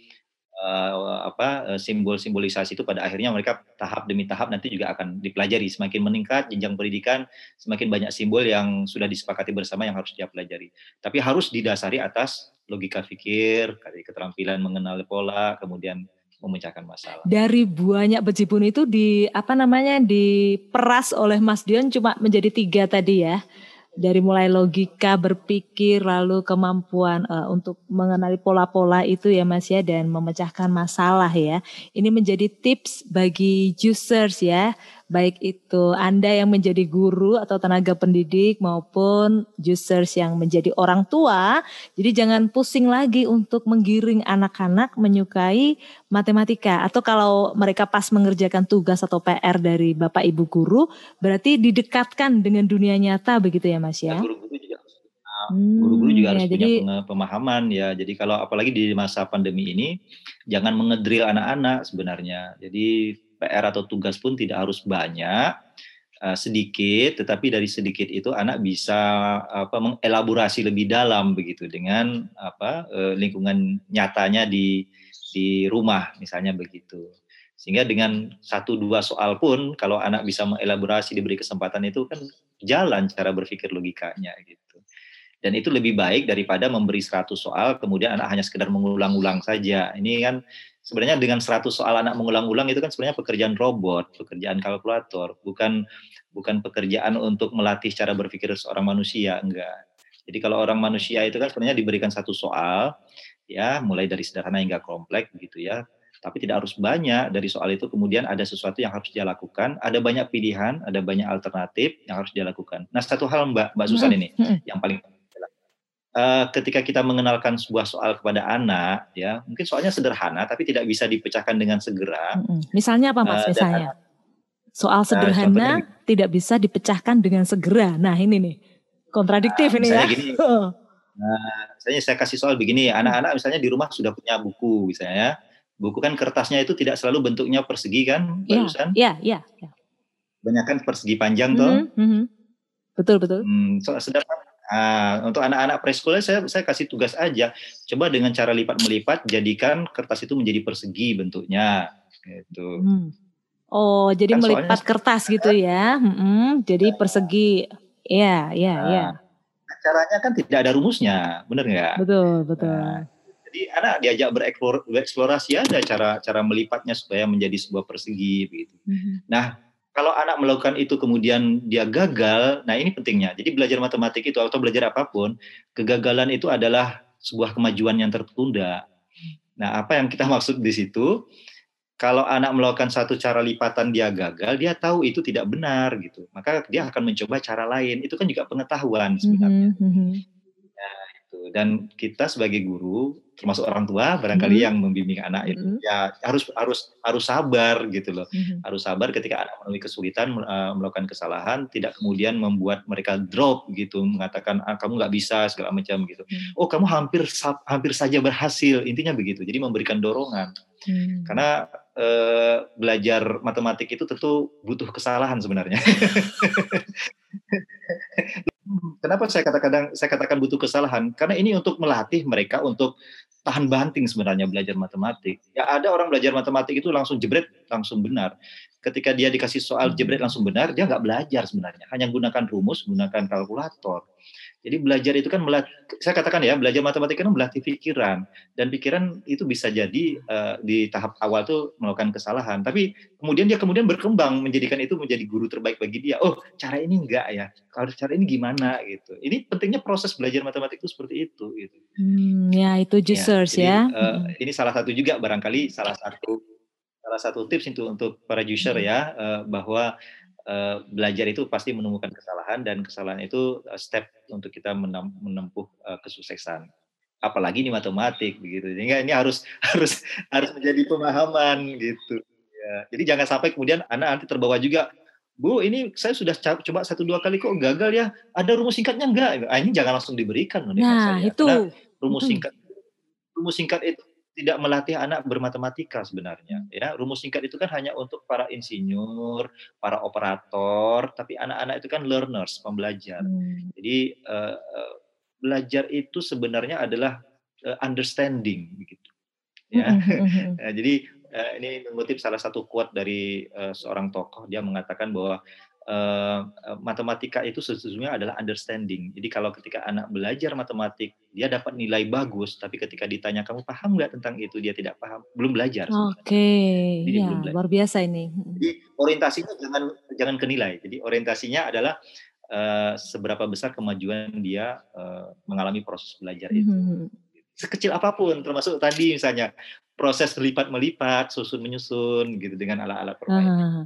uh, apa eh, simbol simbolisasi itu pada akhirnya mereka tahap demi tahap nanti juga akan dipelajari semakin meningkat jenjang pendidikan semakin banyak simbol yang sudah disepakati bersama yang harus dia pelajari tapi harus didasari atas logika pikir keterampilan mengenal pola kemudian memecahkan masalah. Dari banyak bejibun itu di apa namanya diperas oleh Mas Dion cuma menjadi tiga tadi ya. Dari mulai logika berpikir lalu kemampuan uh, untuk mengenali pola-pola itu ya Mas ya dan memecahkan masalah ya. Ini menjadi tips bagi users ya baik itu Anda yang menjadi guru atau tenaga pendidik maupun users yang menjadi orang tua. Jadi jangan pusing lagi untuk menggiring anak-anak menyukai matematika atau kalau mereka pas mengerjakan tugas atau PR dari Bapak Ibu guru berarti didekatkan dengan dunia nyata begitu ya Mas ya. Guru-guru juga harus hmm, guru-guru juga ya, harus jadi, punya pemahaman ya. Jadi kalau apalagi di masa pandemi ini jangan mengedril anak-anak sebenarnya. Jadi PR atau tugas pun tidak harus banyak, uh, sedikit, tetapi dari sedikit itu anak bisa apa mengelaborasi lebih dalam begitu dengan apa uh, lingkungan nyatanya di di rumah misalnya begitu. Sehingga dengan satu dua soal pun kalau anak bisa mengelaborasi diberi kesempatan itu kan jalan cara berpikir logikanya gitu. Dan itu lebih baik daripada memberi 100 soal kemudian anak hanya sekedar mengulang-ulang saja. Ini kan sebenarnya dengan 100 soal anak mengulang-ulang itu kan sebenarnya pekerjaan robot, pekerjaan kalkulator, bukan bukan pekerjaan untuk melatih cara berpikir seorang manusia, enggak. Jadi kalau orang manusia itu kan sebenarnya diberikan satu soal, ya mulai dari sederhana hingga kompleks begitu ya. tapi tidak harus banyak dari soal itu kemudian ada sesuatu yang harus dia lakukan, ada banyak pilihan, ada banyak alternatif yang harus dia lakukan. Nah, satu hal Mbak Mbak Susan ini yang paling uh, ketika kita mengenalkan sebuah soal kepada anak, ya mungkin soalnya sederhana tapi tidak bisa dipecahkan dengan segera. Misalnya apa Mas? Uh, misalnya soal sederhana uh, tidak bisa dipecahkan dengan segera. Nah ini nih kontradiktif uh, ini ya. Gini, Nah, misalnya saya kasih soal begini, anak-anak misalnya di rumah sudah punya buku misalnya. Buku kan kertasnya itu tidak selalu bentuknya persegi kan, Iya, iya, iya. Ya. Banyak kan persegi panjang toh. Mm -hmm. Betul, betul. Hmm, so, sedangkan Nah, untuk anak-anak preschool saya saya kasih tugas aja. Coba dengan cara lipat melipat jadikan kertas itu menjadi persegi bentuknya gitu. Hmm. Oh, jadi kan melipat kertas gitu ya. Hmm, jadi ya. persegi. Iya, iya, nah, iya caranya kan tidak ada rumusnya, benar nggak? Betul, betul. Nah, jadi anak diajak bereksplor, bereksplorasi ada cara cara melipatnya supaya menjadi sebuah persegi begitu. Mm-hmm. Nah, kalau anak melakukan itu kemudian dia gagal, nah ini pentingnya. Jadi belajar matematik itu atau belajar apa pun, kegagalan itu adalah sebuah kemajuan yang tertunda. Nah, apa yang kita maksud di situ? kalau anak melakukan satu cara lipatan dia gagal, dia tahu itu tidak benar gitu. Maka dia akan mencoba cara lain. Itu kan juga pengetahuan sebenarnya. Mm -hmm. Nah, itu. Dan kita sebagai guru, termasuk orang tua, barangkali mm -hmm. yang membimbing anak itu, mm -hmm. ya harus harus harus sabar gitu loh. Mm -hmm. Harus sabar ketika anak menemui kesulitan uh, melakukan kesalahan, tidak kemudian membuat mereka drop gitu, mengatakan ah, kamu nggak bisa segala macam gitu. Mm -hmm. Oh kamu hampir hampir saja berhasil, intinya begitu. Jadi memberikan dorongan. Hmm. Karena eh, belajar matematik itu tentu butuh kesalahan sebenarnya. Kenapa saya katakan saya katakan butuh kesalahan? Karena ini untuk melatih mereka untuk tahan banting sebenarnya belajar matematik. Ya ada orang belajar matematik itu langsung jebret langsung benar. Ketika dia dikasih soal jebret langsung benar, dia nggak belajar sebenarnya. Hanya gunakan rumus, gunakan kalkulator. Jadi belajar itu kan melatih, saya katakan ya belajar matematika kan melatih pikiran dan pikiran itu bisa jadi uh, di tahap awal tuh melakukan kesalahan, tapi kemudian dia kemudian berkembang menjadikan itu menjadi guru terbaik bagi dia. Oh cara ini enggak ya, kalau cara ini gimana gitu. Ini pentingnya proses belajar matematik itu seperti itu. Gitu. Hmm, ya itu juicers ya. Jadi, ya. Uh, ini salah satu juga barangkali salah satu salah satu tips itu untuk para juicer hmm. ya uh, bahwa Eh, belajar itu pasti menemukan kesalahan dan kesalahan itu eh, step untuk kita menempuh uh, kesuksesan. Apalagi di matematik begitu. Jadi ini harus harus harus menjadi pemahaman gitu. Ya. Jadi jangan sampai kemudian anak nanti terbawa juga Bu, ini saya sudah coba satu dua kali kok gagal ya. Ada rumus singkatnya enggak? Ah, ini jangan langsung diberikan. Nah, itu. Karena rumus singkat, rumus singkat itu tidak melatih anak bermatematika sebenarnya hmm. ya rumus singkat itu kan hanya untuk para insinyur para operator tapi anak-anak itu kan learners pembelajar hmm. jadi uh, belajar itu sebenarnya adalah uh, understanding begitu ya hmm. nah, jadi uh, ini mengutip salah satu quote dari uh, seorang tokoh dia mengatakan bahwa uh, matematika itu sesungguhnya adalah understanding. Jadi kalau ketika anak belajar matematik, dia dapat nilai bagus, tapi ketika ditanya kamu paham nggak tentang itu, dia tidak paham, belum belajar. Oke, okay. ya, luar biasa ini. Jadi orientasinya jangan jangan ke nilai. Jadi orientasinya adalah uh, seberapa besar kemajuan dia uh, mengalami proses belajar itu. Mm -hmm. Sekecil apa pun, termasuk tadi misalnya proses lipat melipat, susun menyusun, gitu dengan alat-alat permainan. Uh.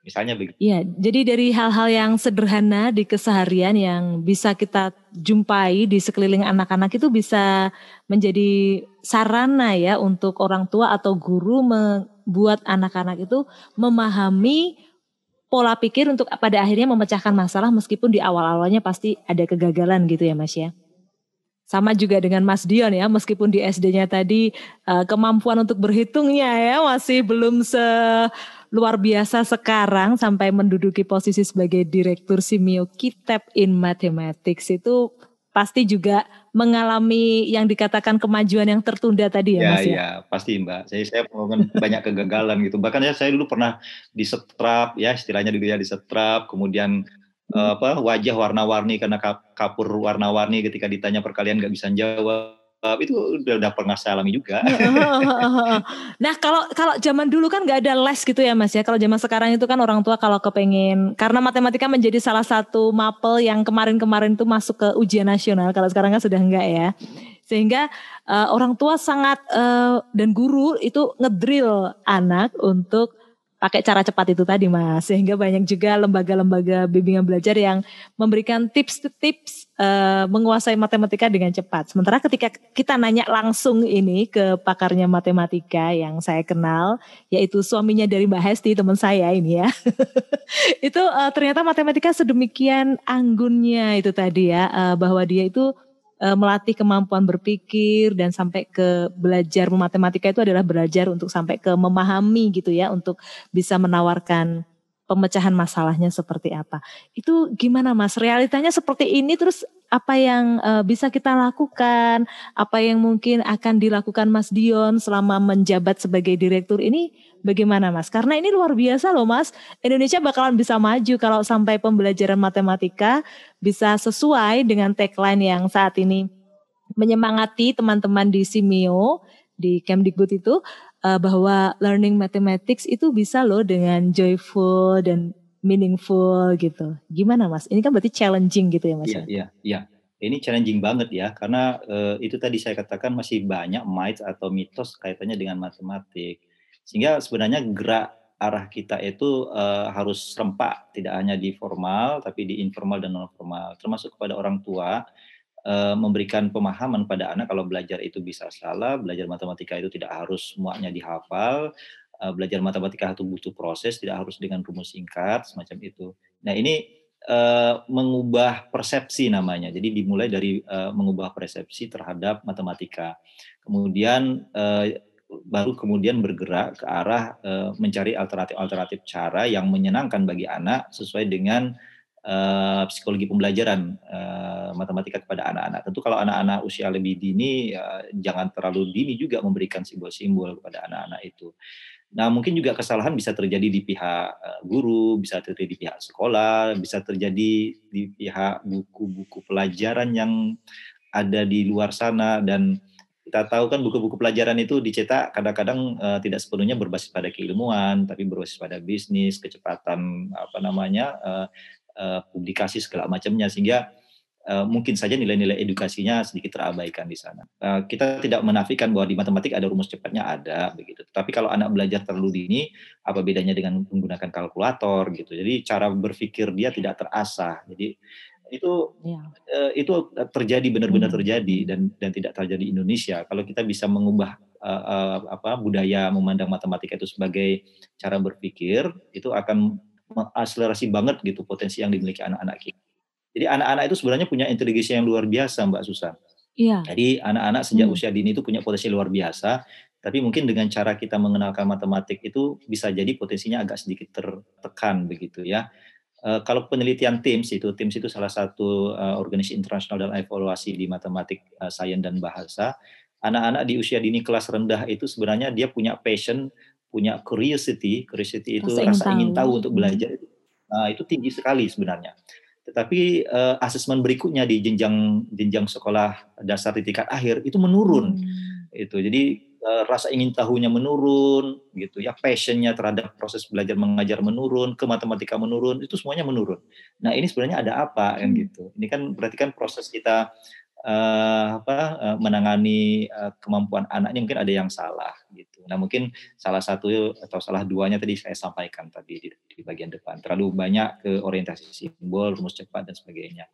Misalnya begitu. Iya, jadi dari hal-hal yang sederhana di keseharian yang bisa kita jumpai di sekeliling anak-anak itu bisa menjadi sarana ya untuk orang tua atau guru membuat anak-anak itu memahami pola pikir untuk pada akhirnya memecahkan masalah meskipun di awal-awalnya pasti ada kegagalan gitu ya Mas ya. Sama juga dengan Mas Dion ya, meskipun di SD-nya tadi uh, kemampuan untuk berhitungnya ya masih belum se luar biasa sekarang sampai menduduki posisi sebagai direktur Simio Kitab in Mathematics itu pasti juga mengalami yang dikatakan kemajuan yang tertunda tadi ya, ya Mas ya? Iya, pasti Mbak. Saya saya melakukan banyak kegagalan gitu. Bahkan ya saya dulu pernah disetrap ya istilahnya dulu ya disetrap, kemudian uh, apa wajah warna-warni karena kapur warna-warni ketika ditanya perkalian nggak bisa jawab itu udah, udah pernah saya alami juga. nah kalau kalau zaman dulu kan nggak ada les gitu ya mas ya. Kalau zaman sekarang itu kan orang tua kalau kepengen karena matematika menjadi salah satu mapel yang kemarin-kemarin itu masuk ke ujian nasional. Kalau sekarang kan sudah enggak ya. Sehingga uh, orang tua sangat uh, dan guru itu ngedrill anak untuk pakai cara cepat itu tadi mas sehingga banyak juga lembaga-lembaga bimbingan belajar yang memberikan tips-tips uh, menguasai matematika dengan cepat. Sementara ketika kita nanya langsung ini ke pakarnya matematika yang saya kenal yaitu suaminya dari Mbak Hesti teman saya ini ya. Itu uh, ternyata matematika sedemikian anggunnya itu tadi ya uh, bahwa dia itu uh, melatih kemampuan berpikir dan sampai ke belajar. Matematika itu adalah belajar untuk sampai ke memahami gitu ya untuk bisa menawarkan pemecahan masalahnya seperti apa. Itu gimana Mas? Realitanya seperti ini terus apa yang uh, bisa kita lakukan? Apa yang mungkin akan dilakukan Mas Dion selama menjabat sebagai direktur ini bagaimana Mas? Karena ini luar biasa loh Mas. Indonesia bakalan bisa maju kalau sampai pembelajaran matematika bisa sesuai dengan tagline yang saat ini menyemangati teman-teman di Simeo di Kemdikbud itu uh, bahwa learning mathematics itu bisa loh dengan joyful dan meaningful gitu. Gimana Mas? Ini kan berarti challenging gitu ya Mas? Iya, iya, iya. Ini challenging banget ya, karena uh, itu tadi saya katakan masih banyak myths atau mitos kaitannya dengan matematik. Sehingga sebenarnya gerak arah kita itu uh, harus serempak, tidak hanya di formal, tapi di informal dan non formal, termasuk kepada orang tua memberikan pemahaman pada anak kalau belajar itu bisa salah, belajar matematika itu tidak harus semuanya dihafal, uh, belajar matematika itu butuh proses, tidak harus dengan rumus singkat, semacam itu. Nah ini uh, mengubah persepsi namanya. Jadi dimulai dari mengubah persepsi terhadap matematika. Kemudian baru kemudian bergerak ke arah mencari alternatif-alternatif cara yang menyenangkan bagi anak sesuai dengan uh, psikologi pembelajaran uh, matematika kepada anak-anak. Tentu kalau anak-anak usia lebih dini uh, jangan terlalu dini juga memberikan simbol-simbol kepada anak-anak itu. Nah, mungkin juga kesalahan bisa terjadi di pihak guru, bisa terjadi di pihak sekolah, bisa terjadi di pihak buku-buku pelajaran yang ada di luar sana dan kita tahu kan buku-buku pelajaran itu dicetak kadang-kadang uh, tidak sepenuhnya berbasis pada keilmuan, tapi berbasis pada bisnis, kecepatan apa namanya uh, uh, publikasi segala macamnya sehingga uh, mungkin saja nilai-nilai edukasinya sedikit terabaikan di sana. Uh, kita tidak menafikan bahwa di matematik ada rumus cepatnya ada begitu. Tapi kalau anak belajar terlalu dini, apa bedanya dengan menggunakan kalkulator gitu. Jadi cara berpikir dia tidak terasah. Jadi itu ya. uh, itu terjadi benar-benar hmm. terjadi dan dan tidak terjadi di Indonesia. Kalau kita bisa mengubah uh, uh, apa budaya memandang matematika itu sebagai cara berpikir, itu akan mengakselerasi banget gitu potensi yang dimiliki anak-anak kita. Jadi anak-anak itu sebenarnya punya inteligensi yang luar biasa, Mbak Susan. Iya. Jadi anak-anak sejak hmm. usia dini itu punya potensi luar biasa, tapi mungkin dengan cara kita mengenalkan matematik itu bisa jadi potensinya agak sedikit tertekan begitu ya. Uh, kalau penelitian TIMS itu, TIMS itu salah satu uh, organisasi internasional dalam evaluasi di matematik, uh, sains dan bahasa. Anak-anak di usia dini kelas rendah itu sebenarnya dia punya passion, punya curiosity, curiosity itu rasa, rasa ingin, tahu. untuk belajar itu, uh, itu tinggi sekali sebenarnya. Tetapi uh, asesmen berikutnya di jenjang jenjang sekolah dasar di tingkat akhir itu menurun. Hmm. Itu jadi Eh, rasa ingin tahunya menurun gitu ya passionnya terhadap proses belajar mengajar menurun ke matematika menurun itu semuanya menurun nah ini sebenarnya ada apa kan hmm. gitu ini kan berarti kan proses kita uh, apa uh, menangani uh, kemampuan anaknya mungkin ada yang salah gitu. Nah mungkin salah satu atau salah duanya tadi saya sampaikan tadi di, di bagian depan. Terlalu banyak ke orientasi simbol rumus cepat dan sebagainya.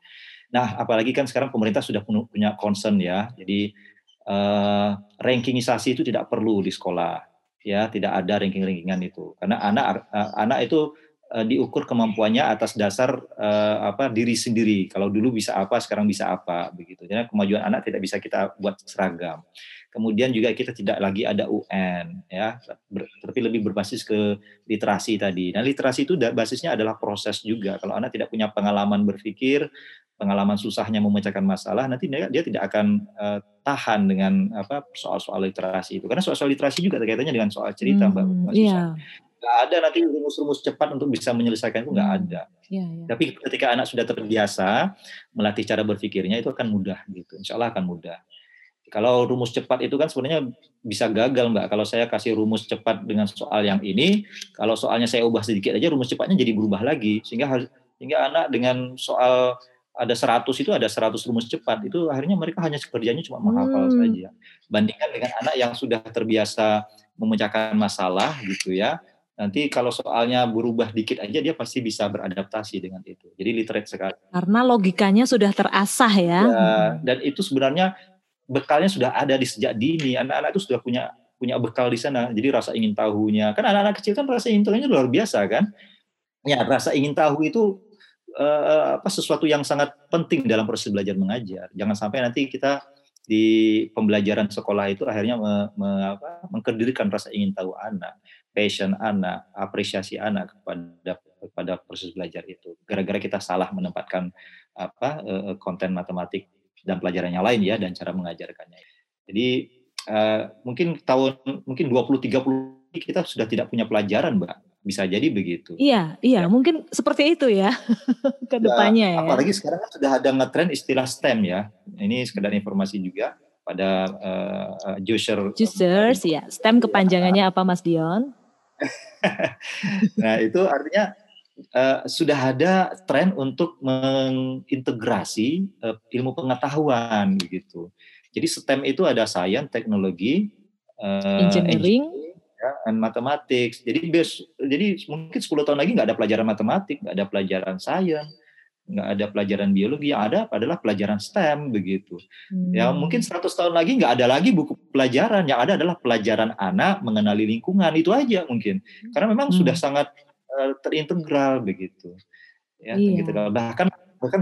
Nah apalagi kan sekarang pemerintah sudah punya concern ya. Jadi uh, rankingisasi itu tidak perlu di sekolah ya. Tidak ada ranking-rankingan itu. Karena anak uh, anak itu diukur kemampuannya atas dasar uh, apa diri sendiri kalau dulu bisa apa sekarang bisa apa begitu jadi kemajuan anak tidak bisa kita buat seragam kemudian juga kita tidak lagi ada UN ya ber, tapi lebih berbasis ke literasi tadi nah literasi itu basisnya adalah proses juga kalau anak tidak punya pengalaman berpikir pengalaman susahnya memecahkan masalah, nanti dia, dia tidak akan uh, tahan dengan apa soal-soal literasi itu. Karena soal-soal literasi juga terkaitannya dengan soal cerita, hmm, Mbak. Mbak yeah. Gak ada nanti rumus-rumus cepat untuk bisa menyelesaikan itu nggak hmm, ada. Yeah, yeah. Tapi ketika anak sudah terbiasa melatih cara berpikirnya itu akan mudah gitu. Insya Allah akan mudah. Kalau rumus cepat itu kan sebenarnya bisa gagal Mbak. Kalau saya kasih rumus cepat dengan soal yang ini, kalau soalnya saya ubah sedikit aja rumus cepatnya jadi berubah lagi sehingga sehingga anak dengan soal ada 100 itu ada 100 rumus cepat itu akhirnya mereka hanya kerjanya cuma menghafal hmm. saja bandingkan dengan anak yang sudah terbiasa memecahkan masalah gitu ya nanti kalau soalnya berubah dikit aja dia pasti bisa beradaptasi dengan itu. Jadi literate sekali. Karena logikanya sudah terasah ya, ya dan itu sebenarnya bekalnya sudah ada di sejak dini. Anak-anak itu sudah punya punya bekal di sana. Jadi rasa ingin tahunya. Kan anak-anak kecil kan rasa ingin tahunya luar biasa kan? Ya rasa ingin tahu itu uh, apa sesuatu yang sangat penting dalam proses belajar mengajar. Jangan sampai nanti kita di pembelajaran sekolah itu akhirnya me, me, apa, rasa ingin tahu anak, passion anak, apresiasi anak kepada kepada proses belajar itu. Gara-gara kita salah menempatkan apa uh, konten matematik dan pelajaran yang lain ya dan cara mengajarkannya. Jadi uh, mungkin tahun mungkin 20 30 kita sudah tidak punya pelajaran, Mbak bisa jadi begitu. Iya, iya, ya. mungkin seperti itu ya ke depannya ya, ya. Apalagi sekarang kan sudah ada ngetren istilah STEM ya. Ini sekedar informasi juga pada uh, juicer. Juicers ya. STEM kepanjangannya apa Mas Dion? nah, itu artinya uh, sudah ada tren untuk mengintegrasi uh, ilmu pengetahuan begitu. Jadi STEM itu ada sains, teknologi, uh, engineering, engineering ya, and mathematics. Jadi bes, jadi mungkin 10 tahun lagi nggak ada pelajaran matematik, nggak ada pelajaran sains, nggak ada pelajaran biologi, yang ada adalah pelajaran STEM begitu. Ya, hmm. Ya mungkin 100 tahun lagi nggak ada lagi buku pelajaran, yang ada adalah pelajaran anak mengenali lingkungan itu aja mungkin. Karena memang hmm. sudah sangat uh, terintegral begitu. Ya, iya. gitu. Bahkan bahkan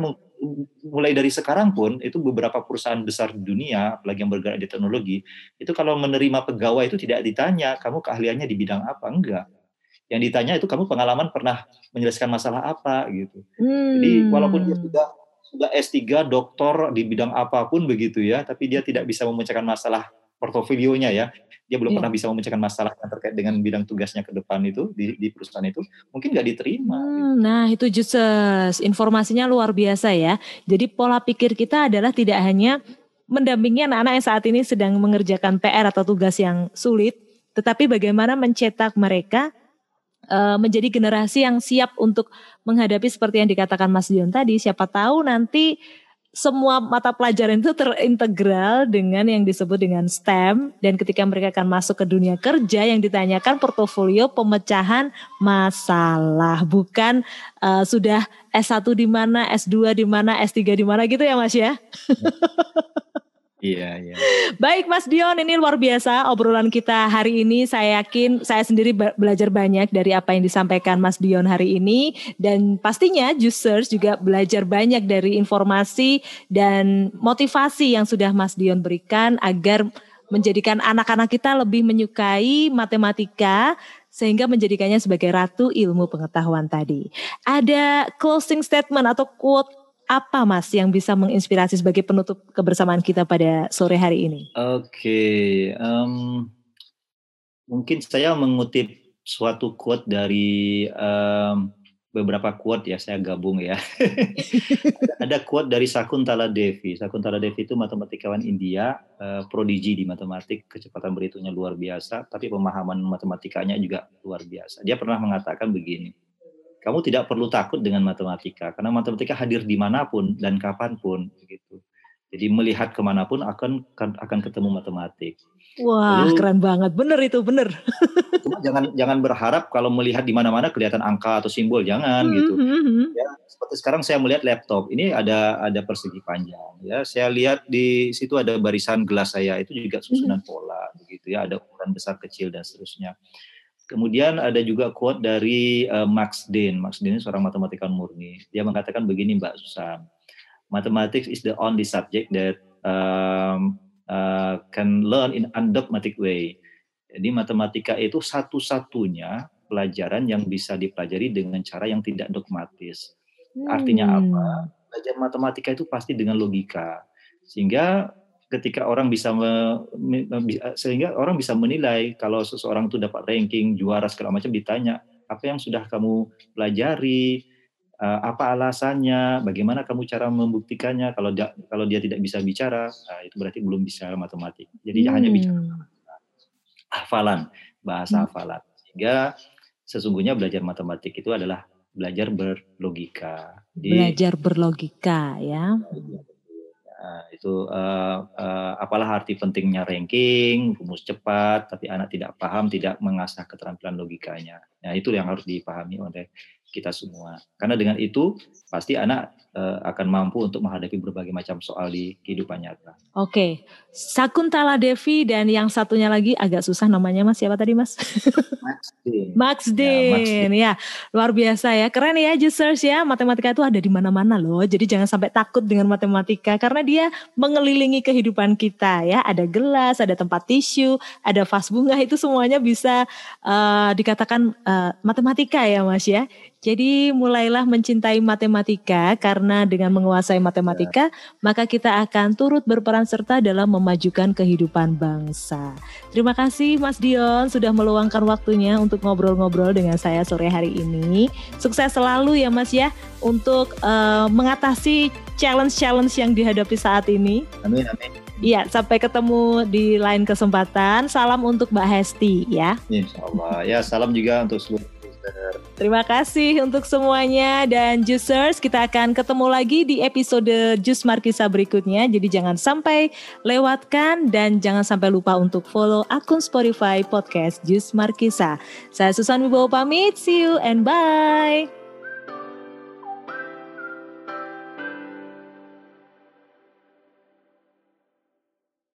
mulai dari sekarang pun itu beberapa perusahaan besar di dunia, apalagi yang bergerak di teknologi, itu kalau menerima pegawai itu tidak ditanya kamu keahliannya di bidang apa, enggak. Yang ditanya itu kamu pengalaman pernah menyelesaikan masalah apa gitu. Hmm. Jadi walaupun dia sudah sudah S3 doktor di bidang apa pun begitu ya, tapi dia tidak bisa memecahkan masalah portofolionya ya dia belum yeah. pernah bisa memecahkan masalah yang terkait dengan bidang tugasnya ke depan itu di, di perusahaan itu mungkin nggak diterima. Hmm, gitu. Nah itu Jesus informasinya luar biasa ya. Jadi pola pikir kita adalah tidak hanya mendampingi anak-anak yang saat ini sedang mengerjakan PR atau tugas yang sulit, tetapi bagaimana mencetak mereka uh, menjadi generasi yang siap untuk menghadapi seperti yang dikatakan Mas Dion tadi. Siapa tahu nanti semua mata pelajaran itu terintegral dengan yang disebut dengan STEM dan ketika mereka akan masuk ke dunia kerja yang ditanyakan portofolio pemecahan masalah bukan uh, sudah S1 di mana, S2 di mana, S3 di mana gitu ya Mas ya. Iya, iya. Baik Mas Dion, ini luar biasa obrolan kita hari ini. Saya yakin saya sendiri belajar banyak dari apa yang disampaikan Mas Dion hari ini. Dan pastinya Juicers juga belajar banyak dari informasi dan motivasi yang sudah Mas Dion berikan agar menjadikan anak-anak kita lebih menyukai matematika sehingga menjadikannya sebagai ratu ilmu pengetahuan tadi. Ada closing statement atau quote apa Mas yang bisa menginspirasi sebagai penutup kebersamaan kita pada sore hari ini? Oke, okay, um, mungkin saya mengutip suatu quote dari um, beberapa quote ya, saya gabung ya. Ada quote dari Sakuntala Devi. Sakuntala Devi itu matematikawan India, uh, prodigi di matematik, kecepatan berhitungnya luar biasa, tapi pemahaman matematikanya juga luar biasa. Dia pernah mengatakan begini, kamu tidak perlu takut dengan matematika karena matematika hadir di mana pun dan kapan pun begitu. Jadi melihat ke mana pun akan akan ketemu matematik. Wah Lalu, keren banget, bener itu bener. Jangan jangan berharap kalau melihat di mana-mana kelihatan angka atau simbol, jangan mm-hmm. gitu. Hmm, hmm. Ya seperti sekarang saya melihat laptop ini ada ada persegi panjang. Ya saya lihat di situ ada barisan gelas saya itu juga susunan mm-hmm. pola begitu ya, ada ukuran besar kecil dan seterusnya. Kemudian ada juga quote dari uh, Max Dean. Max Dean ini seorang matematikawan murni. Dia mengatakan begini Mbak Susan, mathematics is the only subject that um, uh, can learn in undogmatic way. Jadi matematika itu satu-satunya pelajaran yang bisa dipelajari dengan cara yang tidak dogmatis. Artinya apa? Hmm. Belajar matematika itu pasti dengan logika. Sehingga ketika orang bisa me, me, sehingga orang bisa menilai kalau seseorang itu dapat ranking juara segala macam ditanya apa yang sudah kamu pelajari uh, apa alasannya bagaimana kamu cara membuktikannya kalau dia kalau dia tidak bisa bicara uh, itu berarti belum bisa matematik jadi hmm. hanya bicara hafalan bahasa hmm. hafalan sehingga sesungguhnya belajar matematik itu adalah belajar berlogika. Jadi, belajar berlogika ya. Nah, itu uh, uh, apalah arti pentingnya ranking, rumus cepat, tapi anak tidak paham, tidak mengasah keterampilan logikanya. Nah, itu yang harus dipahami oleh kita semua. Karena dengan itu pasti anak uh, akan mampu untuk menghadapi berbagai macam soal di kehidupan nyata. Oke, Sakuntala Devi dan yang satunya lagi agak susah namanya Mas siapa tadi Mas? Max Dean. Max Dean, ya, ya luar biasa ya, keren ya Jusers ya, matematika itu ada di mana-mana loh. Jadi jangan sampai takut dengan matematika karena dia mengelilingi kehidupan kita ya. Ada gelas, ada tempat tisu, ada vas bunga itu semuanya bisa uh, dikatakan uh, matematika ya Mas ya. Jadi mulailah mencintai matematika karena dengan menguasai matematika ya. maka kita akan turut berperan serta dalam memajukan kehidupan bangsa. Terima kasih Mas Dion sudah meluangkan waktunya untuk ngobrol-ngobrol dengan saya sore hari ini. Sukses selalu ya Mas ya untuk uh, mengatasi challenge-challenge yang dihadapi saat ini. Amin amin. Iya, sampai ketemu di lain kesempatan. Salam untuk Mbak Hesti ya. Insya Allah. Ya, salam juga untuk seluruh Terima kasih untuk semuanya dan Juicers kita akan ketemu lagi di episode Jus Markisa berikutnya. Jadi jangan sampai lewatkan dan jangan sampai lupa untuk follow akun Spotify podcast Jus Markisa. Saya Susan Wibowo pamit, see you and bye.